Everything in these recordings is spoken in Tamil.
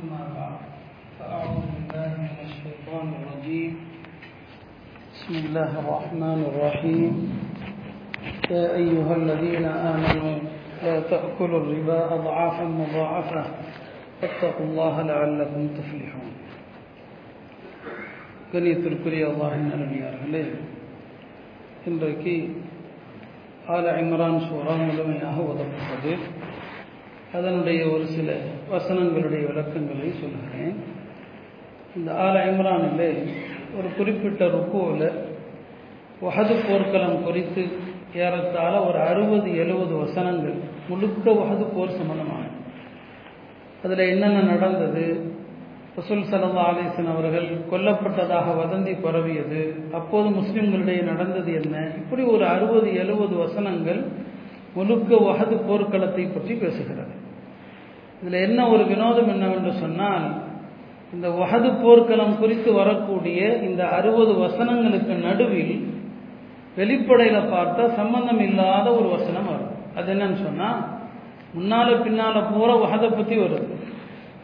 أما بعد فأعوذ بالله من الشيطان الرجيم بسم الله الرحمن الرحيم يا أيها الذين آمنوا لا تأكلوا الربا أضعافا مضاعفة واتقوا الله لعلكم تفلحون கணியத்திற்குரிய அல்லாஹின் நல்லடியார்களே இன்றைக்கு ஆல இம்ரான் சூறா முழுமையாக உதவப்பட்டது அதனுடைய ஒரு சில வசனங்களுடைய விளக்கங்களை சொல்கிறேன். இந்த ஆல இம்ரானிலே ஒரு குறிப்பிட்ட ருக்குவில் வஹது போர்க்களம் குறித்து ஏறத்தாழ ஒரு அறுபது எழுபது வசனங்கள் முழுக்க வஹது போர் சம்பந்தமான அதில் என்னென்ன நடந்தது? ரசூல் சல்லா அலிசன் அவர்கள் கொல்லப்பட்டதாக வதந்தி பரவியது. அப்போது முஸ்லிம்களிடையே நடந்தது என்ன? இப்படி ஒரு அறுபது எழுபது வசனங்கள் முழுக்க வகது போர்க்களத்தை பற்றி பேசுகிறது. இதில் என்ன ஒரு வினோதம் என்னவென்று சொன்னால் இந்த வகது போர்க்களம் குறித்து வரக்கூடிய இந்த அறுபது வசனங்களுக்கு நடுவில் வெளிப்படையில் பார்த்தா சம்பந்தம் இல்லாத ஒரு வசனம் வரும். அது என்னன்னு சொன்னால் முன்னால பின்னால போற வகதை பற்றி வருது.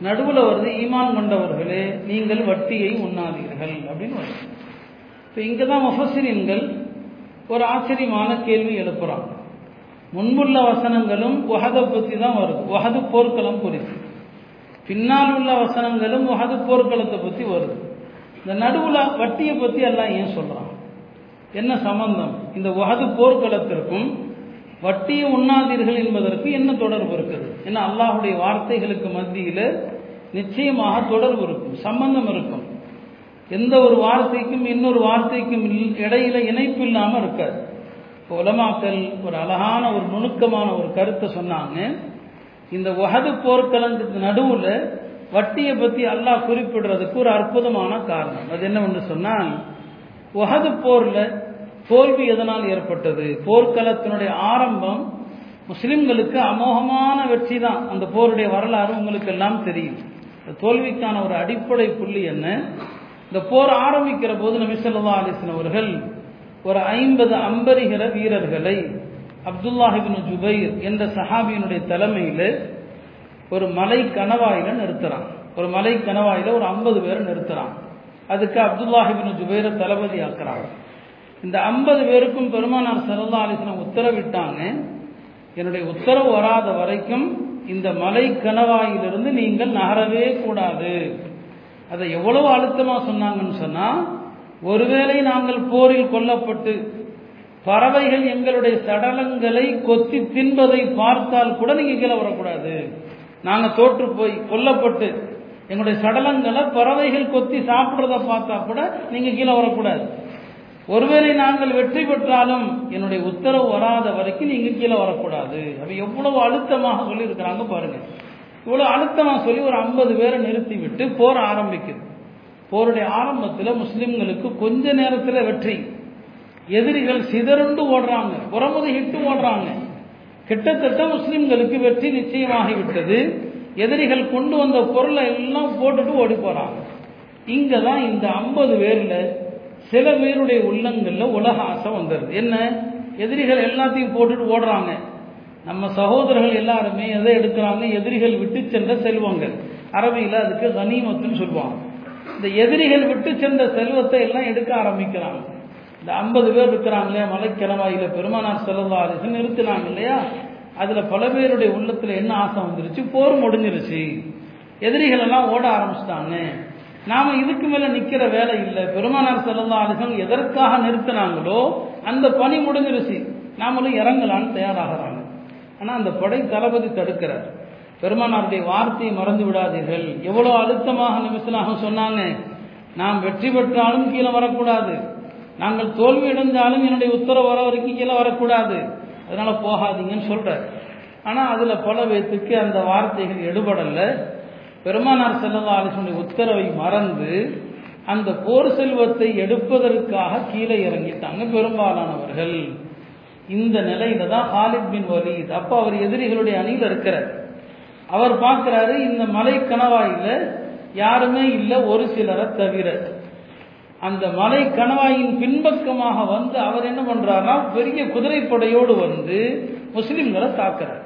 நடுவில் வருது ஈமான் கொண்டவர்களே நீங்கள் வட்டியை உண்ணாதீர்கள் அப்படின்னு வருது. இப்போ இங்கே தான் முஃபசிரின்கள் ஒரு ஆச்சரியமான கேள்வி எழுப்புறாங்க. முன்புள்ள வசனங்களும் உகதை பற்றி தான் வருது. உகது போர்க்களம் குறித்து. பின்னால் உள்ள வசனங்களும் உகது போர்க்களத்தை பற்றி வருது. இந்த நடுவில் வட்டியை பற்றி எல்லாம் ஏன் சொல்கிறான் என்ன சம்பந்தம்? இந்த வஹது போர்க்களத்திற்கும் வட்டியை உண்ணாதீர்கள் என்பதற்கு என்ன தொடர்பு இருக்குது? ஏன்னா அல்லாஹுடைய வார்த்தைகளுக்கு மத்தியில் நிச்சயமாக தொடர்பு இருக்கும் சம்பந்தம் இருக்கும். எந்த ஒரு வார்த்தைக்கும் இன்னொரு வார்த்தைக்கும் இடையில இணைப்பு இல்லாமல் இருக்காது. இப்போ உலமாக்கல் ஒரு அழகான ஒரு நுணுக்கமான ஒரு கருத்தை சொன்னாங்க. இந்த வஹது போர்க்களத்துக்கு நடுவில் வட்டியை பற்றி அல்லாஹ் குறிப்பிடுறதுக்கு ஒரு அற்புதமான காரணம். அது என்ன ஒன்று சொன்னால் வஹது போரில் தோல்வி எதனால் ஏற்பட்டது? போர்க்களத்தினுடைய ஆரம்பம் முஸ்லிம்களுக்கு அமோகமான வெற்றி தான். அந்த போருடைய வரலாறு உங்களுக்கு எல்லாம் தெரியும். தோல்விக்கான ஒரு அடிப்படை புள்ளி என்ன? இந்த போர் ஆரம்பிக்கிற போது நபிசல்லா அலிஸ்லாம் அவர்கள் ஒரு ஐம்பது அம்பரிகிற வீரர்களை அப்துல்லாஹிபின் ஜுபைர் என்ற சஹாபியினுடைய தலைமையில் ஒரு மலை கணவாயில நிறுத்துறான். ஒரு மலை கணவாயில ஒரு ஐம்பது பேரை நிறுத்துறான். அதுக்கு அப்துல்லாஹிபின் ஜுபைரை தளபதி ஆக்குறாங்க. இந்த ஐம்பது பேருக்கும் பெருமானார் சரல்லா அலிஸ்லாம் உத்தரவிட்டாங்க. என்னுடைய உத்தரவு வராத வரைக்கும் இந்த மலை கணவாயிலிருந்து நீங்கள் நகரவே கூடாது. அதை எவ்வளவு அழுத்தமாக சொன்னாங்கன்னு சொன்னால் ஒருவேளை நாங்கள் போரில் கொல்லப்பட்டு பறவைகள் எங்களுடைய சடலங்களை கொத்தி தின்பதை பார்த்தால் கூட நீங்கள் கீழே வரக்கூடாது. நாங்கள் தோற்று போய் கொல்லப்பட்டு எங்களுடைய சடலங்களை பறவைகள் கொத்தி சாப்பிட்றத பார்த்தா கூட நீங்கள் கீழே வரக்கூடாது. ஒருவேளை நாங்கள் வெற்றி பெற்றாலும் என்னுடைய உத்தரவு வராத வரைக்கும் நீங்க கீழே வரக்கூடாது. அப்ப எவ்வளவு அழுத்தமாக சொல்லியிருக்கிறாங்க பாருங்க. இவ்வளவு அழுத்தமாக சொல்லி ஒரு ஐம்பது பேரை நிறுத்தி விட்டு போர் ஆரம்பிக்குது. போருடைய ஆரம்பத்தில் முஸ்லிம்களுக்கு கொஞ்ச நேரத்தில் வெற்றி. எதிரிகள் சிதறுண்டு ஓடுறாங்க புறமுதுகிட்டு ஓடுறாங்க. கிட்டத்தட்ட முஸ்லிம்களுக்கு வெற்றி நிச்சயமாகிவிட்டது. எதிரிகள் கொண்டு வந்த பொருளை எல்லாம் போட்டுட்டு ஓடி போறாங்க. இங்க தான் இந்த ஐம்பது பேர்ல சில பேருடைய உள்ளங்களில் உலக ஆசை வந்துடுது என்ன? எதிரிகள் எல்லாத்தையும் போட்டுட்டு ஓடுறாங்க. நம்ம சகோதரர்கள் எல்லாருமே எதை எடுக்கிறாங்க? எதிரிகள் விட்டு சென்ற செல்வங்கள். அரபியில் அதுக்கு கனிமத்துன்னு சொல்லுவாங்க. இந்த எதிரிகள் விட்டு சென்ற செல்வத்தை எல்லாம் எடுக்க ஆரம்பிக்கிறாங்க. இந்த ஐம்பது பேர் இருக்கிறாங்களே மலைக்கிழவாயில பெருமானார் செல்லல்லா அரிசன் நிறுத்தினாங்க இல்லையா? அதில் பல பேருடைய உள்ளத்தில் என்ன ஆசை வந்துருச்சு? போர் முடிஞ்சிருச்சு. எதிரிகள் எல்லாம் ஓட ஆரம்பிச்சிட்டாங்க. நாம இதுக்கு மேல நிக்கிற வேலை இல்லை. பெருமானார் செல்லல்லா அலிசன் எதற்காக நிறுத்தினாங்களோ அந்த பணி முடிஞ்சிருச்சு. நாமளும் இறங்கலான்னு தயாராகிறாங்க. ஆனா அந்த படை தளபதி தடுக்கிறார். பெருமானாருடைய வார்த்தையை மறந்து விடாதீர்கள். எவ்வளவு அழுத்தமாக நிமிஷமாக சொன்னாங்க. நாம் வெற்றி பெற்றாலும் கீழே வரக்கூடாது. நாங்கள் தோல்வி அடைந்தாலும் என்னுடைய உத்தரவு வர வரைக்கும் கீழே வரக்கூடாது. அதனால போகாதீங்கன்னு சொல்றார். ஆனா அதுல பல பேத்துக்கு அந்த வார்த்தைகள் எடுபடல. பெருமானார் செல்லல்லா அலிசனுடைய உத்தரவை மறந்து அந்த போர் செல்வத்தை எடுப்பதற்காக கீழே இறங்கிட்டாங்க பெரும்பாலானவர்கள். இந்த நிலையில தான் ஹாலித் பின் வலீத். அப்ப அவர் எதிரிகளுடைய அணியில் இருக்கிறார். அவர் பார்க்கிறாரு இந்த மலை கணவாயில் யாருமே இல்லை ஒரு சிலரை தவிர. அந்த மலை கணவாயின் பின்பக்கமாக வந்து அவர் என்ன பண்றாருன்னா பெரிய குதிரைப்படையோடு வந்து முஸ்லிம்களை தாக்குறார்.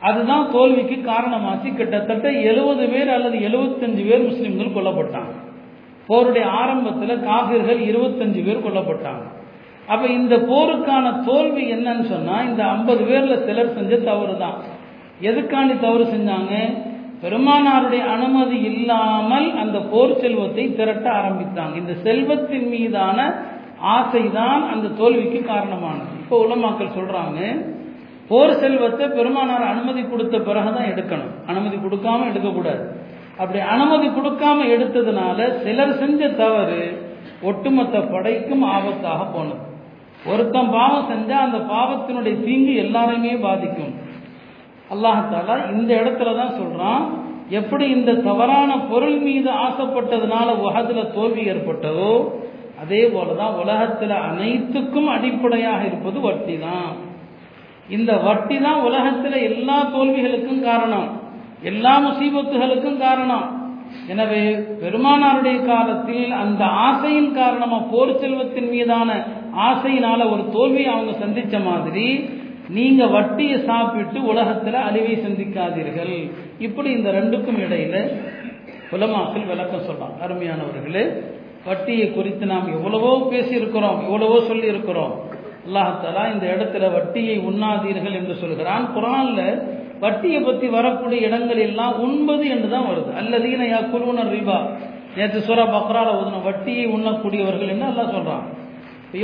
அதுதான் தோல்விக்கு காரணமாச்சு. கிட்டத்தட்ட எழுபது பேர் அல்லது எழுபத்தஞ்சு பேர் முஸ்லிம்கள் கொல்லப்பட்டாங்க. போருடைய ஆரம்பத்தில் காபிர்கள் இருபத்தஞ்சு பேர் கொல்லப்பட்டாங்க. அப்ப இந்த போருக்கான தோல்வி என்னன்னு சொன்னா இந்த ஐம்பது பேர்ல சிலர் செஞ்ச தவறு தான் எதுக்காண்டி தவறு செஞ்சாங்க? பெருமானாருடைய அனுமதி இல்லாமல் அந்த போர் செல்வத்தை திரட்ட ஆரம்பித்தாங்க. இந்த செல்வத்தின் மீதான ஆசைதான் அந்த தோல்விக்கு காரணமானது. இப்போ உலமாக்கள் சொல்றாங்க போர் செல்வத்தை பெருமானார் அனுமதி கொடுத்த பிறகுதான் எடுக்கணும். அனுமதி கொடுக்காம எடுக்கக்கூடாது. அப்படி அனுமதி கொடுக்காம எடுத்ததுனால சிலர் செஞ்ச தவறு ஒட்டுமொத்த படைக்கும் ஆபத்தாக போனது. ஒருத்தன் பாவம் செஞ்சா அந்த பாவத்தினுடைய தீங்கு எல்லாரையுமே பாதிக்கும். அல்லாஹால இந்த இடத்துல தான் சொல்றான் எப்படி இந்த தவறான பொருள் மீது ஆசைப்பட்டதுனால உலகத்தில் தோல்வி ஏற்பட்டதோ அதே போலதான் உலகத்தில் அனைத்துக்கும் அடிப்படையாக இருப்பது வட்டி தான் இந்த வட்டி தான் உலகத்தில் எல்லா தோல்விகளுக்கும் காரணம் எல்லா முசீபத்துகளுக்கும் காரணம். எனவே பெருமானாருடைய காலத்தில் அந்த ஆசையின் காரணமா போர் செல்வத்தின் மீதான ஆசையினால ஒரு தோல்வியை அவங்க சந்திச்ச மாதிரி நீங்க வட்டியை சாப்பிட்டு உலகத்துல அழிவை சந்திக்காதீர்கள். இப்படி இந்த ரெண்டுக்கும் இடையில புலமாக்கள் விளக்கம் சொல்றாங்க. அருமையானவர்களே வட்டியை குறித்து நாம் எவ்வளவோ பேசியிருக்கிறோம் எவ்வளவோ சொல்லி இருக்கிறோம் அல்லாஹாலா இந்த இடத்துல வட்டியை உண்ணாதீர்கள் என்று சொல்கிறான். குரான்ல வட்டியை பத்தி வரக்கூடிய இடங்கள் எல்லாம் உண்பது என்று தான் வருது. அல்லதீன யா குருவனர் ரீபா. நேற்று சூரா பக்ரால ஓதுன வட்டியை உண்ணக்கூடியவர்கள் என்று எல்லாம் சொல்றான்?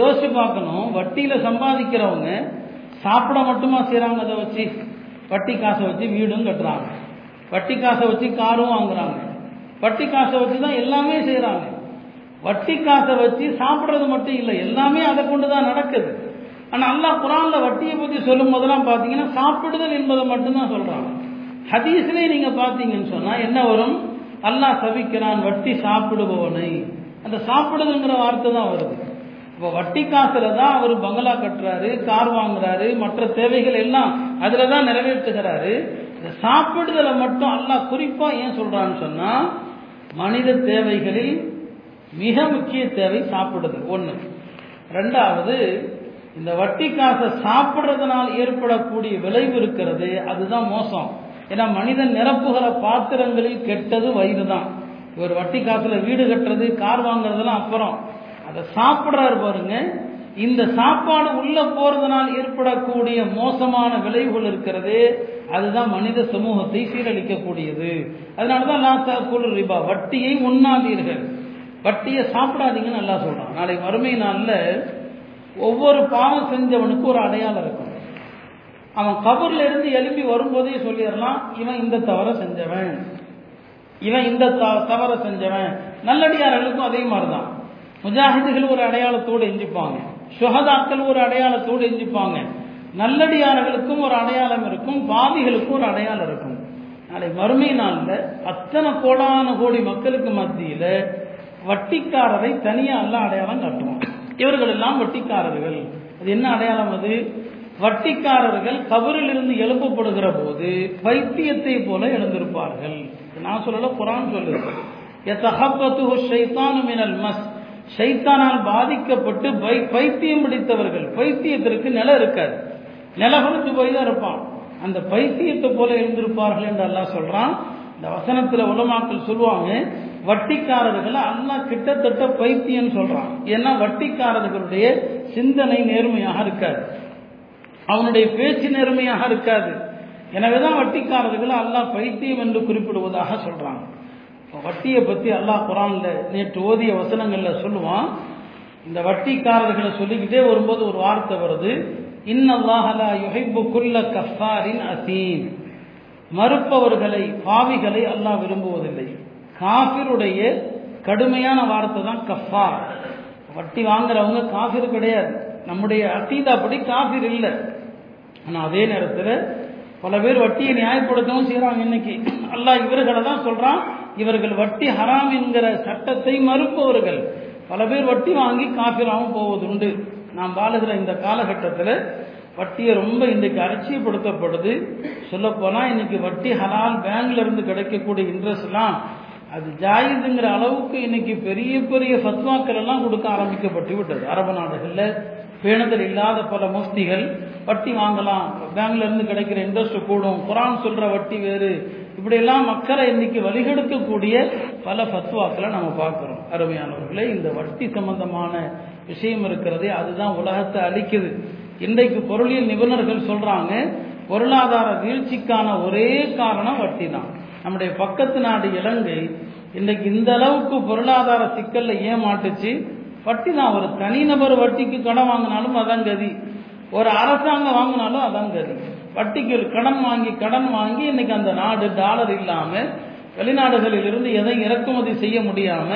யோசிச்சு பார்க்கணும் வட்டியில சம்பாதிக்கிறவங்க சாப்பிட மட்டுமா செய்கிறாங்க அதை வச்சு வட்டி காசை வச்சு வீடும் கட்டுறாங்க. வட்டி காசை வச்சு காரும் வாங்குறாங்க. வட்டி காசை வச்சு தான் எல்லாமே செய்கிறாங்க வட்டி காசை வச்சு சாப்பிட்றது மட்டும் இல்லை எல்லாமே அதை கொண்டு தான் நடக்குது. ஆனால் அல்லாஹ் குரானில் வட்டியை பற்றி சொல்லும் போதெல்லாம் பார்த்தீங்கன்னா சாப்பிடுதல் என்பதை மட்டும்தான் சொல்கிறாங்க ஹதீஸ்லேயே நீங்கள் பார்த்தீங்கன்னு சொன்னால் என்ன வரும்? அல்லாஹ் சபிக்கிறான் வட்டி சாப்பிடுபவனை. அந்த சாப்பிடுதுங்கிற வார்த்தை தான் வருது. இப்போ வட்டி காசுல தான் அவர் பங்களா கட்டுறாரு கார் வாங்குறாரு மற்ற தேவைகள் எல்லாம் அதுல தான் நிறைவேற்றுகிறாரு. இந்த சாப்பிடுதலை மட்டும் அல்லாஹ் குறிப்பா ஏன் சொல்றான்னு சொன்னா மனித தேவைகளில் மிக முக்கிய தேவை சாப்பிடுதல். ஒன்று ரெண்டாவது இந்த வட்டி காசை சாப்பிட்றதுனால் ஏற்படக்கூடிய விளைவு இருக்கிறது அதுதான் மோசம். ஏன்னா மனிதன் நிரப்புகிற பாத்திரங்களில் கெட்டது வயிறு தான் ஒரு வட்டி காசுல வீடு கட்டுறது கார் வாங்குறதெல்லாம் அப்புறம். அதை சாப்பிட்றாரு பாருங்க. இந்த சாப்பாடு உள்ள போறதுனால் ஏற்படக்கூடிய மோசமான விளைவுகள் இருக்கிறது. அதுதான் மனித சமூகத்தை சீரழிக்கக்கூடியது. அதனாலதான் லாத்தா குழு ரிபா வட்டியை உண்ணாதீர்கள். வட்டியை சாப்பிடாதீங்கன்னு நல்லா சொல்றான். நாளை வறுமை நாளில் ஒவ்வொரு பாவம் செஞ்சவனுக்கு ஒரு அடையாளம் இருக்கும். அவன் கபர்ல இருந்து எழும்பி வரும்போதே சொல்லிடலாம் இவன் இந்த தவற செஞ்சவன். இவன் இந்த தவற செஞ்சவன். நல்லடியார்களுக்கும் அதே மாதிரிதான். முஜாஹிதுகள் ஒரு அடையாளத்தோடு எஞ்சிப்பாங்க. சுகதாக்கள் ஒரு அடையாளத்தோடு எஞ்சிப்பாங்க. நல்லடியார்களுக்கும் ஒரு அடையாளம் இருக்கும். பாதிகளுக்கும் ஒரு அடையாளம் இருக்கும். நாளை மறுமை நாளில் அத்தனை கோடான கோடி மக்களுக்கு மத்தியில் வட்டிக்காரரை தனியாக எல்லாம் அடையாளம் காட்டுவான் இவர்கள் எல்லாம் வட்டிக்காரர்கள். அது என்ன அடையாளம் அது? வட்டிக்காரர்கள் கபரில் இருந்து எழுப்பப்படுகிற போது பைத்தியத்தை போல எழுந்திருப்பார்கள். நான் சொல்லல குரான் சொல்லுது. மினல் மஸ். ஷைத்தானால் பாதிக்கப்பட்டு பைத்தியம் பிடித்தவர்கள் பைத்தியத்திற்கு நிலம் இருக்காது. நில கொடுத்து போய் தான் இருப்பான். அந்த பைத்தியத்தை போல எழுந்திருப்பார்கள் என்று அல்லாஹ் சொல்றான். இந்த வசனத்துல உலமாக்கள் சொல்லுவாங்க வட்டிக்காரர்களை அல்லா கிட்டத்தட்ட பைத்தியம் சொல்றான். ஏன்னா வட்டிக்காரர்களுடைய சிந்தனை நேர்மையாக இருக்காது. அவனுடைய பேச்சு நேர்மையாக இருக்காது. எனவேதான் வட்டிக்காரர்களை அல்லாஹ் பைத்தியம் என்று குறிப்பிடுவதாக சொல்றாங்க. வட்டியை பற்றி அல்லாஹ் குரானில் நேற்று ஓதிய வசனங்களில் சொல்லுவான். இந்த வட்டிக்காரர்களை சொல்லிக்கிட்டே வரும்போது ஒரு வார்த்தை வருது. இன்னல்லாஹலா யுஹைப்பு குல்ல கஃபாரின் அசீம். மறுப்பவர்களை பாவிகளை அல்லாஹ் விரும்புவதில்லை. காஃபிருடைய கடுமையான வார்த்தை தான் கஃபார். வட்டி வாங்குறவங்க காஃபிர் கிடையாது. நம்முடைய அத்தீதாப்படி காஃபிர் இல்லை. ஆனால் அதே நேரத்தில் பல பேர் வட்டியை நியாயப்படுத்தவும் செய்கிறாங்க இன்னைக்கு. அல்லாஹ் இவர்களை தான் சொல்கிறான் இவர்கள் வட்டி ஹராம் என்கிற சட்டத்தை மறுப்பவர்கள். பல பேர் வட்டி வாங்கி காஃபிராகவும் போவதுண்டு. நாம் வாழுகிற இந்த காலகட்டத்தில் வட்டியை ரொம்ப இன்றைக்கு அலட்சியப்படுத்தப்படுது சொல்லப்போனால் இன்னைக்கு வட்டி ஹலால் பேங்க்ல இருந்து கிடைக்கக்கூடிய இன்ட்ரெஸ்ட்லாம் அது ஜாயிதுங்கிற அளவுக்கு இன்னைக்கு பெரிய பெரிய ஃபத்வாக்கள் எல்லாம் கொடுக்க ஆரம்பிக்கப்பட்டு விட்டது. அரபு நாடுகளில் பேணுதல் இல்லாத பல முஃப்திகள் வட்டி வாங்கலாம். பேங்க்ல இருந்து கிடைக்கிற இன்ட்ரெஸ்ட் கூடும். குரான் சொல்ற வட்டி வேறு. இப்படியெல்லாம் மக்களை இன்னைக்கு வழிகெடுக்கக்கூடிய பல ஃபத்வாக்களை நம்ம பார்க்குறோம். அருமையானவர்களே இந்த வட்டி சம்பந்தமான விஷயம் இருக்கிறதே அதுதான் உலகத்தை அழிக்குது. இன்றைக்கு பொருளியல் நிபுணர்கள் சொல்றாங்க பொருளாதார வீழ்ச்சிக்கான ஒரே காரணம் வட்டி தான் நம்முடைய பக்கத்து நாடு இலங்கை இன்றைக்கு இந்த அளவுக்கு பொருளாதார சிக்கல்ல ஏன் மாட்டுச்சு வட்டி தான் ஒரு தனிநபர் வட்டிக்கு கடன் வாங்கினாலும் அதான் கதி. ஒரு அரசாங்கம் வாங்கினாலும் அதான் கதி. வட்டிக்கு ஒரு கடன் வாங்கி கடன் வாங்கி இன்னைக்கு அந்த நாடு டாலர் இல்லாம வெளிநாடுகளில் இருந்து எதை இறக்குமதி செய்ய முடியாம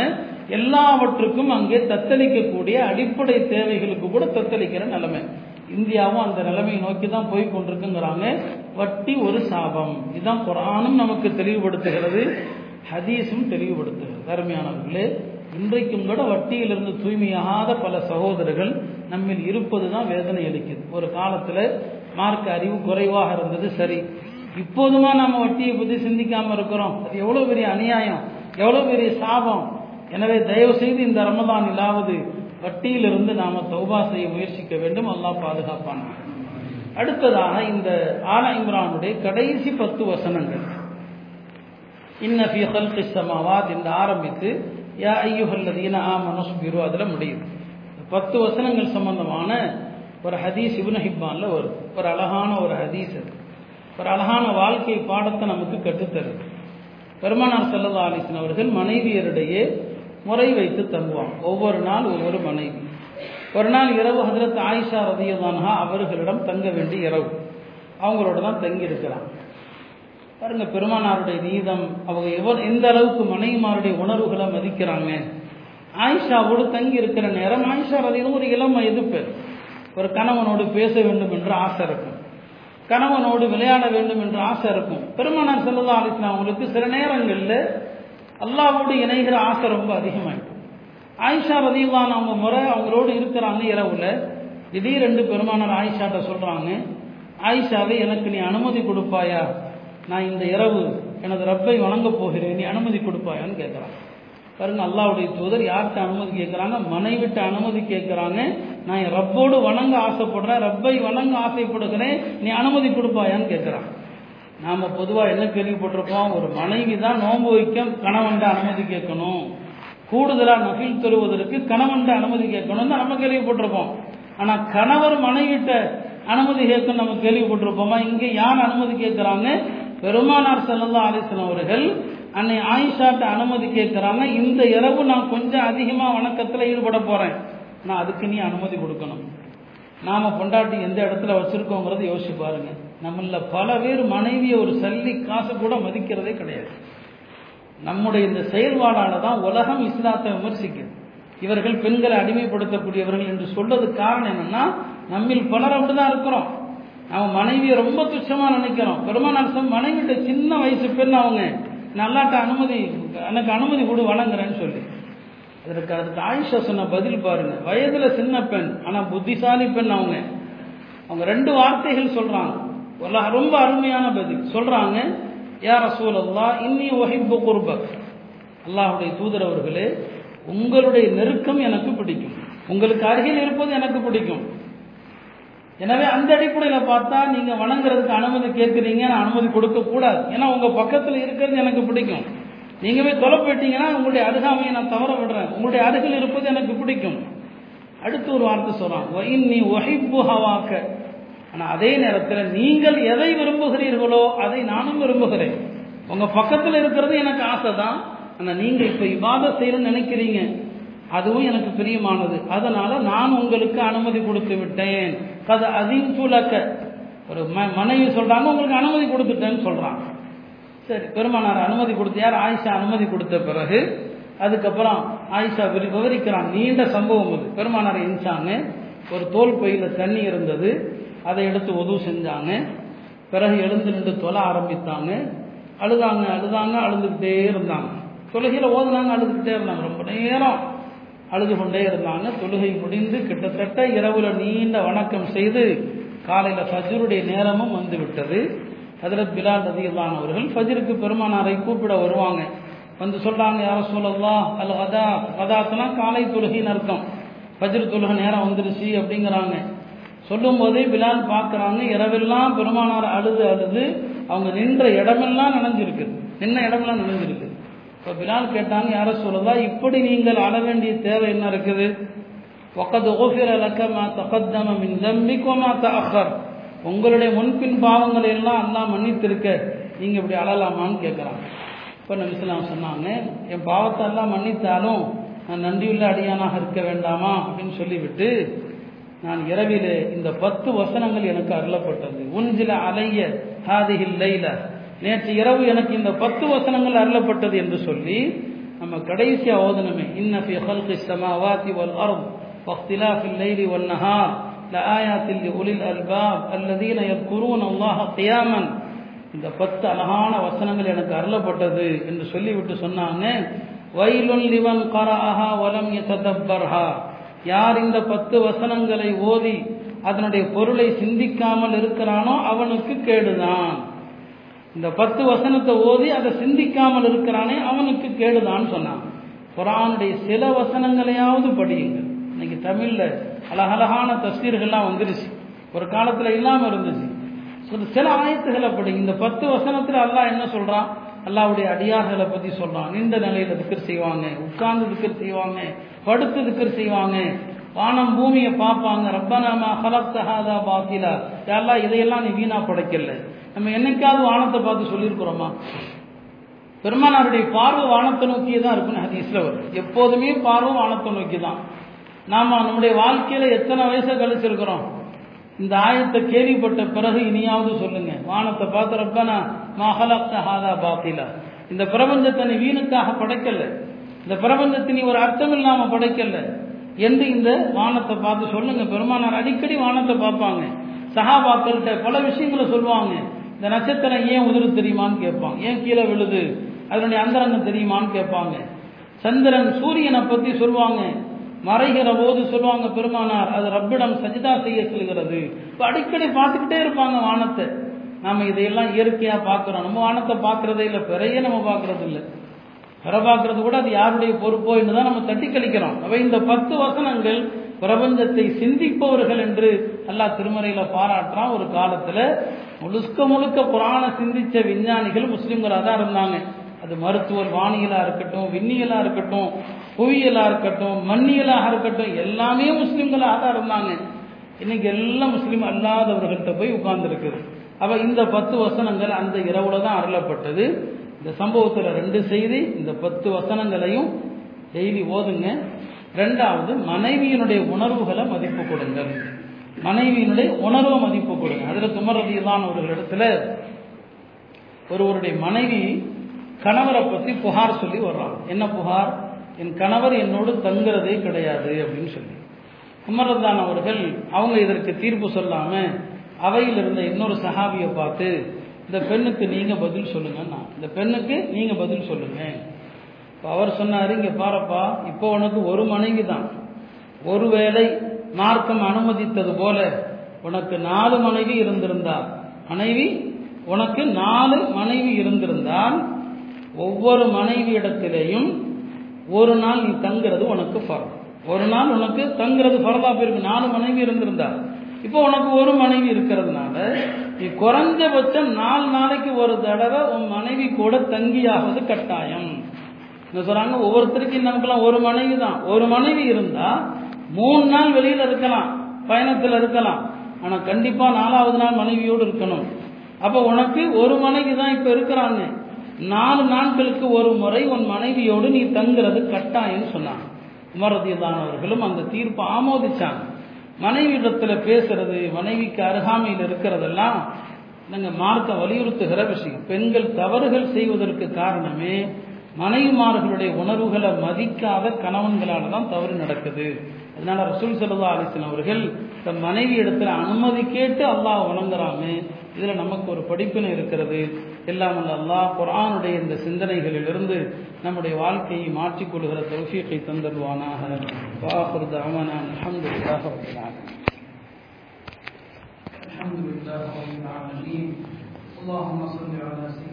எல்லாவற்றுக்கும் அங்கே தத்தளிக்கக்கூடிய அடிப்படை தேவைகளுக்கு கூட தத்தளிக்கிற நிலைமை. இந்தியாவும் அந்த நிலைமையை நோக்கி தான் போய் கொண்டிருக்குங்கிறாங்க. வட்டி ஒரு சாபம். இதுதான் குரானும் நமக்கு தெளிவுபடுத்துகிறது ஹதீஸும் தெளிவுபடுத்துகிறது. அருமையானவர்களே இன்றைக்கும் கூட வட்டியிலிருந்து தூய்மையாகாத பல சகோதரர்கள் நம்மில் இருப்பது தான் வேதனை அளிக்குது ஒரு காலத்தில் மார்க்க அறிவு குறைவாக இருந்தது சரி. இப்போதுமா நம்ம வட்டியை பற்றி சிந்திக்காமல் இருக்கிறோம். அது எவ்வளோ பெரிய அநியாயம் எவ்வளோ பெரிய சாபம். எனவே தயவு செய்து இந்த ரமதானிலாவது வட்டியிலிருந்து நாம தௌபா செய்ய முயற்சிக்க வேண்டும். அல்லாஹ் பாதுகாப்பான. அடுத்ததாக இந்த ஆல இம்ரானுடைய கடைசி பத்து வசனங்கள். இன்ன ஃபி ஹல்கி சமாவாத் என்று ஆரம்பித்து யா ஐயுஹல்லதீன ஆமனுஸ்பிரு அதில் முடியுது பத்து வசனங்கள் சம்பந்தமான ஒரு ஹதீஸ் இப்னு ஹிப்பான்ல வரும். ஒரு அழகான ஒரு ஹதீஸ் அது. ஒரு அழகான வாழ்க்கை பாடத்தை நமக்கு கற்றுத்தருது. பெருமானார் செல்லதா அலிஸ்லாம் அவர்கள் மனைவியரிடையே முறை வைத்து தங்குவான். ஒவ்வொரு நாள் ஒவ்வொரு மனைவி. ஒரு நாள் இரவு ஹதரத் ஆயிஷா ரதியதானஹா அவர்களிடம் தங்க வேண்டிய இரவு. அவங்களோட தான் தங்கி இருக்கிறாங்க பாருங்க பெருமானாருடைய நீதம் அவங்க எவர் எந்த அளவுக்கு மனைவிமாருடைய உணர்வுகளை மதிக்கிறாங்க. ஆயிஷாவோடு தங்கி இருக்கிற நேரம் ஆயிஷா ரதியும் ஒரு இளம் வயது பெண் ஒரு கணவனோடு பேச வேண்டும் என்று ஆசை இருக்கும். கணவனோடு விளையாட வேண்டும் என்று ஆசை இருக்கும். பெருமானார் செல்லதா அலிஸ்லாம் அவங்களுக்கு சில நேரங்களில் அல்லாவோடு இணைகிற ஆசை ரொம்ப அதிகமாயிடும். ஆயிஷா ரதியுல்லான் அவங்க முறை அவங்களோடு இருக்கிறாங்க இரவுல. திடீரென்று பெருமானார் ஆயிஷாட்ட சொல்றாங்க ஆயிஷாவை எனக்கு நீ அனுமதி கொடுப்பாயா? நான் இந்த இரவு எனது ரப்பை வணங்க போகிறேன். நீ அனுமதி கொடுப்பாயான்னு கேட்குறாங்க பாருங்க அல்லாவுடைய தூதர் யார்கிட்ட அனுமதி கேட்குறாங்க மனைவிட்ட அனுமதி கேட்குறாங்க நான் என் ரப்போடு வணங்க ஆசைப்படுறேன் ரப்பை வணங்க ஆசைப்படுகிறேன் நீ அனுமதி கொடுப்பாயான்னு கேட்குறான் நாம் பொதுவாக என்ன கேள்விப்பட்டிருப்போம்? ஒரு மனைவி தான் நோன்பு வைக்க கணவன்ட அனுமதி கேட்கணும். கூடுதலாக நகில் தருவதற்கு கணவன்ட அனுமதி கேட்கணும்னு நம்ம கேள்விப்பட்டிருப்போம். ஆனால் கணவர் மனைவிட்ட அனுமதி கேட்கணும் நம்ம கேள்விப்பட்டிருப்போமா? இங்கே யார் அனுமதி கேட்குறாங்க? பெருமானார் செல்லல்லா ஆலேசன் அவர்கள் அன்னை ஆயிஷாட்ட அனுமதி கேட்குறாங்க. இந்த இரவு நான் கொஞ்சம் அதிகமாக வணக்கத்தில் ஈடுபட போகிறேன் நான் அதுக்கு நீ அனுமதி கொடுக்கணும். நாம பொண்டாட்டி எந்த இடத்துல வச்சிருக்கோங்கிறத யோசிச்சு பாருங்க. நம்மள பல பேர் மனைவியை ஒரு சல்லி காசு கூட மதிக்கிறதே கிடையாது. நம்முடைய இந்த செயல்பாடால தான் உலகம் இஸ்லாத்தை விமர்சிக்குது. இவர்கள் பெண்களை அடிமைப்படுத்தக்கூடியவர்கள் என்று சொல்றது காரணம் என்னன்னா நம்மில் பலர் அப்படிதான் இருக்கிறோம். நம்ம மனைவியை ரொம்ப துச்சமா நினைக்கிறோம். பெருமானார் மனைவிட்ட சின்ன வயசு பெண் அவங்க நல்லாட்ட அனுமதி எனக்கு அனுமதி கொடு வழங்குறேன்னு சொல்லி. இதற்கு அதுக்கு ஆயிஷா சொன்ன பதில் பாருங்க. வயதுல சின்ன பெண் ஆனா புத்திசாலி பெண் அவங்க. அவங்க ரெண்டு வார்த்தைகள் சொல்றாங்க. ரொம்ப அருமையான பதில். சொல்றாங்க யார் ரசூல் அல்லா இன்னி ஒஹிப்பு குர்பக். அல்லாஹுடைய தூதர் அவர்களே உங்களுடைய நெருக்கம் எனக்கு பிடிக்கும். உங்களுக்கு அருகில் இருப்பது எனக்கு பிடிக்கும். எனவே அந்த அடிப்படையில் பார்த்தா நீங்க வணங்குறதுக்கு அனுமதி கேட்குறீங்க நான் அனுமதி கொடுக்க கூடாது ஏன்னா உங்க பக்கத்தில் இருக்கிறது எனக்கு பிடிக்கும். நீங்க போய் தொலை போயிட்டீங்கன்னா உங்களுடைய அருகாமையை நான் தவற விடுறேன். உங்களுடைய அருகில் இருப்பது எனக்கு பிடிக்கும். அடுத்து ஒரு வார்த்தை சொல்றான். நீ ஒஹிப்பு ஹவாக்க. ஆனால் அதே நேரத்தில் நீங்கள் எதை விரும்புகிறீர்களோ அதை நானும் விரும்புகிறேன். உங்கள் பக்கத்தில் இருக்கிறது எனக்கு ஆசை தான் ஆனால் நீங்கள் இப்போ இவாத செய்யணும்னு நினைக்கிறீங்க. அதுவும் எனக்கு பிரியமானது. அதனால நான் உங்களுக்கு அனுமதி கொடுத்து விட்டேன். கதை அதின் துலக்க ஒரு மனைவி சொல்றாங்க உங்களுக்கு அனுமதி கொடுத்துட்டேன்னு சொல்றான். சரி பெருமானார் அனுமதி கொடுத்து யார் ஆயிஷா அனுமதி கொடுத்த பிறகு அதுக்கப்புறம் ஆயிஷா விவரிக்கிறான். நீண்ட சம்பவம் அது. பெருமானார் எஞ்சாங்க ஒரு தோல் பையில் தண்ணி இருந்தது. அதை எடுத்து உதவு செஞ்சாங்க. பிறகு எழுந்து நின்று தொலை ஆரம்பித்தாங்க. அழுதாங்க அழுதாங்க அழுதுகிட்டே இருந்தாங்க. தொழுகையில் ஓதுனாங்க அழுதுகிட்டே இருந்தாங்க. ரொம்ப நேரம் அழுது கொண்டே இருந்தாங்க. தொழுகை முடிந்து கிட்டத்தட்ட இரவுல நீண்ட வணக்கம் செய்து காலையில் ஃபஜ்ருடைய நேரமும் வந்து விட்டது. ஹதரத் பிலால் ரதியல்லான் அவர்கள் ஃபஜ்ருக்கு பெருமானாரை கூப்பிட வருவாங்க. வந்து சொல்றாங்க யார சொல்லலாம் அல் அதா அதாத்துனா காலை தொழுகின்னு அர்த்தம். ஃபஜ்ர் தொழுக நேரம் வந்துருச்சு அப்படிங்கிறாங்க. சொல்லும் போதே பிலால் பார்க்குறாங்க இரவெல்லாம் பெருமானார் அழுது அழுது அவங்க நின்ற இடமெல்லாம் நனைஞ்சிருக்கு. நின்ன இடமெல்லாம் நனைஞ்சிருக்கு. இப்போ பிலால் கேட்டாங்க யார சொல்லதா இப்படி நீங்கள் அழ வேண்டிய தேவை என்ன இருக்குது? ஒக்கது ஓஃபிர லக்கமா தகத்தம மின் தம்பிக்குமா தஅஹர் உங்களுடைய முன்பின் பாவங்களை எல்லாம் அல்லா மன்னித்திருக்க நீங்கள் இப்படி அழலாமான்னு கேட்குறான் இப்போ நபிஸ்லாம் சொன்னாங்க என் பாவத்தை எல்லாம் மன்னித்தாலும் நான் நன்றியுள்ள அடியானாக இருக்க வேண்டாமா அப்படின்னு சொல்லிவிட்டு நான் இரவில் இந்த பத்து வசனங்கள் எனக்கு அருளப்பட்டது. உஞ்சில அலைய ஹாதிஹில் லைல. நேற்று இரவு எனக்கு இந்த பத்து வசனங்கள் அருளப்பட்டது என்று சொல்லி நம்ம கடைசியாக ஓதனமே இன்னஃபி ஹல்கி சமாவாதி வல் அர்த் வக்திலாஃபில் லைலி ஒன்னஹார் லஆயாத் லிஉலில் அல்பாப் அல்லதீன யذ்குரூன அல்லாஹ கியாமன் இந்த பத்து அழகான வசனங்கள் எனக்கு அருளப்பட்டது என்று சொல்லிவிட்டு சொன்னாங்க. வயலுல் லிமன் கரஹா வலம் யததப்பர்ஹா. யார் இந்த பத்து வசனங்களை ஓதி அதனுடைய பொருளை சிந்திக்காமல் இருக்கிறானோ அவனுக்கு கேடுதான். இந்த பத்து வசனத்தை ஓதி அதை சிந்திக்காமல் இருக்கிறானே அவனுக்கு கேடுதான் சொன்னான். குரானுடைய சில வசனங்களையாவது படியுங்க இன்னைக்கு தமிழில் அழகழகான தஸ்தீர்கள்லாம் வந்துருச்சு. ஒரு காலத்தில் இல்லாமல் இருந்துச்சு. சில ஆயத்துகளை படி இந்த பத்து வசனத்தில் அல்லாஹ் என்ன சொல்கிறான் அல்லாவுடைய அடியார்களை பற்றி சொல்கிறான் நின்ற நிலையில் திக்கர் செய்வாங்க. உட்கார்ந்து திக்கர் செய்வாங்க. படுத்து திக்கர் செய்வாங்க. வானம் பூமியை பார்ப்பாங்க. ரப்பனாமா ஹலப்தஹாதா பாத்திலா. யாரெல்லாம் இதையெல்லாம் நீ வீணா படைக்கல. நம்ம என்னைக்காவது வானத்தை பார்த்து சொல்லியிருக்கிறோமா? பெருமானாருடைய பார்வை வானத்தை நோக்கியே தான் இருக்குன்னு ஹதீஸ்ல வரும். எப்போதுமே பார்வை வானத்தை நோக்கி தான் நாம நம்முடைய வாழ்க்கையில் எத்தனை வயசை கழிச்சிருக்கிறோம்? இந்த ஆயத்தை கேள்விப்பட்ட பிறகு இனியாவது சொல்லுங்க. வானத்தை பார்த்து ரப்பனா மஹலப்தஹாதா பாத்திலா. இந்த பிரபஞ்சத்தை நீ வீணுக்காக படைக்கல. இந்த பிரபஞ்சத்தை நீ ஒரு அர்த்தம் இல்லாம படைக்கல. என்று இந்த வானத்தை பார்த்து சொல்லுங்க. பெருமானார் அடிக்கடி வானத்தை பார்ப்பாங்க. சகாபாக்கள்கிட்ட பல விஷயங்களை சொல்லுவாங்க. இந்த நட்சத்திரம் ஏன் உதிரு தெரியுமான்னு கேட்பாங்க. ஏன் கீழே விழுது? அதனுடைய அந்தரங்கம் தெரியுமான்னு கேட்பாங்க. சந்திரன் சூரியனை பத்தி சொல்லுவாங்க. மறைகிற போது சொல்லுவாங்க பெருமானார் அது ரப்பிடம் சஜிதா செய்ய செல்கிறது. இப்போ அடிக்கடி பார்த்துக்கிட்டே இருப்பாங்க வானத்தை. நாம் இதையெல்லாம் இயற்கையாக பார்க்குறோம். நம்ம வானத்தை பார்க்குறதே இல்லை பிறையே நம்ம பார்க்குறது இல்லை. பிற பார்க்கறது கூட அது யாருடைய பொறுப்போ என்றுதான் நம்ம தட்டி கழிக்கிறோம் அவை இந்த பத்து வசனங்கள் பிரபஞ்சத்தை சிந்திப்பவர்கள் என்று அல்லாஹ் திருமறையில் பாராட்டுறான். ஒரு காலத்தில் முழுக்க முழுக்க புராண சிந்திச்ச விஞ்ஞானிகள் முஸ்லீம்களாக தான் இருந்தாங்க. அது மருத்துவர் வானியலா இருக்கட்டும் விண்ணியலாக இருக்கட்டும் புவியியலாக இருக்கட்டும் மண்ணியலாக இருக்கட்டும் எல்லாமே முஸ்லீம்களாக தான் இருந்தாங்க இன்னைக்கு எல்லாம் முஸ்லீம் அல்லாதவர்கள்ட்ட போய் உட்கார்ந்துருக்குது. அப்போ இந்த பத்து வசனங்கள் அந்த இரவுல தான் அருளப்பட்டது. இந்த சம்பவத்தில் ரெண்டு செய்தி இந்த பத்து வசனங்களையும் டெய்லி ஓதுங்க. ரெண்டாவது மனைவியினுடைய உணர்வுகளை மதிப்பு கொடுங்கள். மனைவியினுடைய உணர்வை மதிப்பு கொடுங்க. அதில் துமரதியிலான ஒரு இடத்துல ஒருவருடைய மனைவி கணவரை பற்றி புகார் சொல்லி வர்றாங்க. என்ன புகார்? என் கணவர் என்னோடு தங்குறதே கிடையாது அப்படின்னு சொல்லி. குமரதான் அவர்கள் அவங்க இதற்கு தீர்ப்பு சொல்லாம அவையில் இருந்த இன்னொரு சஹாபியை பார்த்து இந்த பெண்ணுக்கு நீங்க பதில் சொல்லுங்கன்னா இந்த பெண்ணுக்கு நீங்க பதில் சொல்லுங்க. இப்போ அவர் சொன்னாரு இங்க பாருப்பா இப்போ உனக்கு ஒரு மனைவி தான். ஒருவேளை மார்க்கம் அனுமதித்தது போல உனக்கு நாலு மனைவி இருந்திருந்தா மனைவி உனக்கு நாலு மனைவி இருந்திருந்தால் ஒவ்வொரு மனைவி இடத்திலேயும் ஒரு நாள் நீ தங்குறது உனக்கு ஃபரம் ஒரு நாள் உனக்கு தங்குறது ஃபரதா போயிருக்கு. நாலு மனைவி இருந்திருந்தா. இப்போ உனக்கு ஒரு மனைவி இருக்கிறதுனால நீ குறைஞ்சபட்சம் நாலு நாளைக்கு ஒரு தடவை உன் மனைவி கூட தங்கியாவது கட்டாயம். என்ன சொல்றாங்க? ஒவ்வொருத்தருக்கும் நமக்குலாம் ஒரு மனைவி தான். ஒரு மனைவி இருந்தா மூணு நாள் வெளியில இருக்கலாம் பயணத்தில் இருக்கலாம். ஆனா கண்டிப்பா நாலாவது நாள் மனைவியோடு இருக்கணும். அப்ப உனக்கு ஒரு மனைவி தான் இப்ப இருக்கிறான்னு. நாலு நாட்களுக்கு ஒரு முறை உன் மனைவியோடு நீ தங்குறது கட்டாயம்னு சொன்னாங்க. உமரதியதானவர்களும் அந்த தீர்ப்பை ஆமோதிச்சாங்க. மனைவியிடத்தில் பேசுறது மனைவிக்கு அருகாமையில் இருக்கிறதெல்லாம் நாங்கள் மார்க்க வலியுறுத்துகிற விஷயம். பெண்கள் தவறுகள் செய்வதற்கு காரணமே மனைவிமார்களுடைய உணர்வுகளை மதிக்காத கணவன்களால தான் தவறு நடக்குது. அதனால ரசூல் சல்லா அலிஸ்லாம் அவர்கள் தன் மனைவி இடத்துல அனுமதி கேட்டு அல்லாஹ் வணங்குறாமே இதுல நமக்கு ஒரு படிப்பினை இருக்கிறது எல்லாம் அல்ல அல்லாஹ் குரானுடைய இந்த சிந்தனைகளிலிருந்து நம்முடைய வாழ்க்கையை மாற்றிக்கொள்கிற தௌஃபீக்கை தந்தருவானாக வாஹர் தாமனா அல்ஹம்துலில்லாஹ் ரப்பில் ஆலமீன் الحمد لله رب العالمين اللهم صل على سيدنا